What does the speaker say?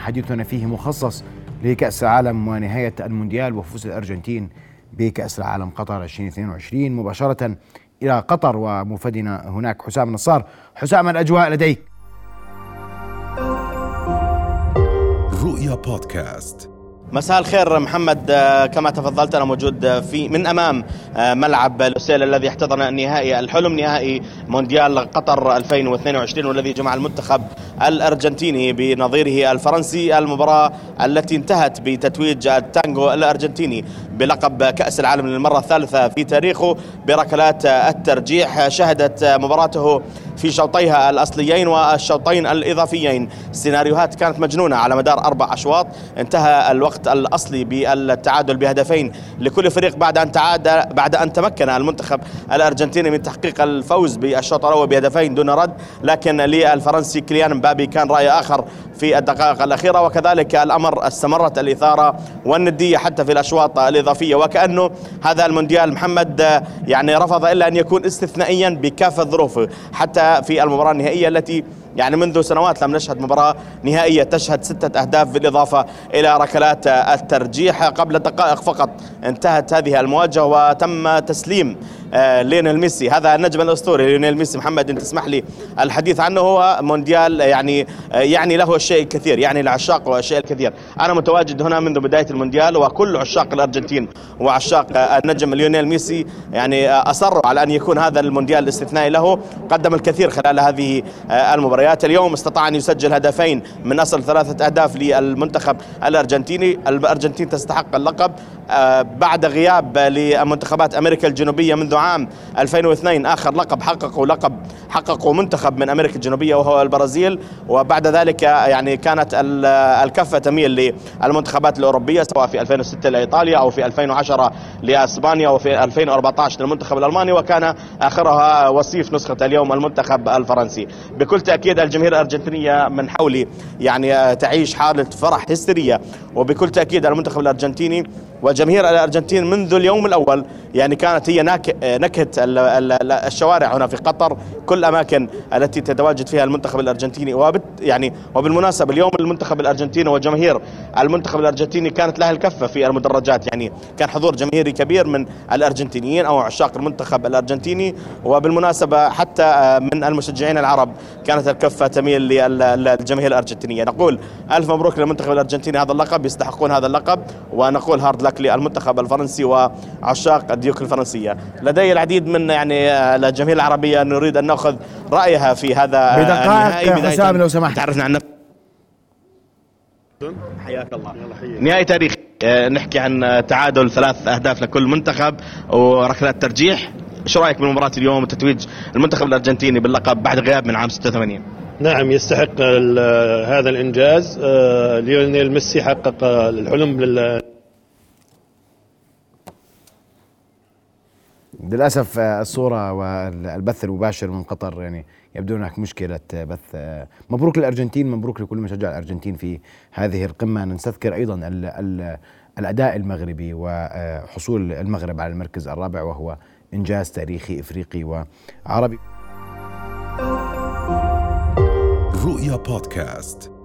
حديثنا فيه مخصص لكأس العالم ونهاية المونديال وفوز الأرجنتين بكأس العالم قطر 2022 مباشرة إلى قطر ومفدنا هناك حسام نصار. حسام الأجواء لديك. رؤيا بودكاست. مساء الخير محمد. آه، كما تفضلت أنا موجود في من أمام آه، ملعب لوسيل الذي احتضن النهائي الحلم نهائي مونديال قطر 2022 والذي جمع المنتخب الأرجنتيني بنظيره الفرنسي. المباراة التي انتهت بتتويج التانجو الأرجنتيني بلقب كأس العالم للمرة الثالثة في تاريخه بركلات الترجيح. شهدت مباراته في شوطيها الأصليين والشوطين الإضافيين. سيناريوهات كانت مجنونة على مدار أربع أشواط. انتهى الوقت الأصلي بالتعادل بهدفين لكل فريق بعد أن تعاد بعد أن تمكن المنتخب الأرجنتيني من تحقيق الفوز بالشوط الأول بهدفين دون رد. لكن للفرنسي كليان مبابي كان رأي آخر في الدقائق الأخيرة وكذلك الأمر استمرت الإثارة والندية حتى في الأشواط الإضافية. وكأنه هذا المونديال محمد يعني رفض إلا أن يكون استثنائيا بكافه ظروفه حتى في المباراة النهائية التي يعني منذ سنوات لم نشهد مباراة نهائية تشهد ستة أهداف بالإضافة إلى ركلات الترجيح. قبل دقائق فقط انتهت هذه المواجهة وتم تسليم آه، ليونيل ميسي. هذا النجم الأسطوري ليونيل ميسي. محمد ان تسمح لي الحديث عنه؟ هو مونديال يعني آه، يعني له الشيء الكثير يعني لعشاقه الشيء الكثير. أنا متواجد هنا منذ بداية المونديال وكل عشاق الأرجنتين وعشاق آه، النجم ليونيل ميسي. يعني أصروا على أن يكون هذا المونديال الاستثنائي له قدم الكثير خلال هذه المباريات اليوم استطاع أن يسجل هدفين من أصل ثلاثة أهداف للمنتخب الأرجنتيني. الأرجنتين تستحق اللقب. بعد غياب لمنتخبات أمريكا الجنوبية منذ عام 2002 آخر لقب حققوا لقب حققوا منتخب من أمريكا الجنوبية وهو البرازيل. وبعد ذلك يعني كانت الكفة تميل للمنتخبات الأوروبية سواء في 2006 لإيطاليا أو في 2010 لأسبانيا وفي 2014 للمنتخب الألماني. وكان آخرها وصيف نسخة اليوم المنتخب الفرنسي. بكل تاكيد الجماهير الأرجنتينية من حولي يعني تعيش حالة فرح هستيرية. وبكل تأكيد المنتخب الأرجنتيني وجماهير الأرجنتين منذ اليوم الأول يعني كانت هي نكهة الشوارع هنا في قطر كل الاماكن التي تتواجد فيها المنتخب الأرجنتيني. وبت يعني وبالمناسبة اليوم المنتخب الأرجنتيني وجماهير المنتخب الأرجنتيني كانت لها الكفة في المدرجات. يعني كان حضور جماهيري كبير من الأرجنتينيين أو عشاق المنتخب الأرجنتيني. وبالمناسبة حتى من المشجعين العرب كانت الكفة تميل للجماهير الأرجنتينية. نقول ألف مبروك للمنتخب الأرجنتيني هذا اللقب يستحقون هذا اللقب. ونقول hard luck للمنتخب الفرنسي وعشاق الديوك الفرنسية. لدي العديد من يعني الجماهير العربية نريد أن نأخذ رأيها في هذا بدقائق حسام لو سمحت. تعرفنا عن حياك الله. نهائي تاريخي. آه، نحكي عن تعادل ثلاث أهداف لكل منتخب وركلات ترجيح شو رأيك بالمباراة اليوم وتتويج المنتخب الأرجنتيني باللقب بعد غياب من عام 86 نعم يستحق هذا الإنجاز. آه، ليونيل ميسي حقق الحلم للأسف آه، الصورة والبث المباشر من قطر يعني يبدو هناك مشكلة بث آه، مبروك للأرجنتين مبروك لكل من شجع الأرجنتين في هذه القمة. نستذكر أيضا ال ال الأداء المغربي وحصول المغرب على المركز الرابع وهو إنجاز تاريخي إفريقي وعربي. رؤيا بودكاست.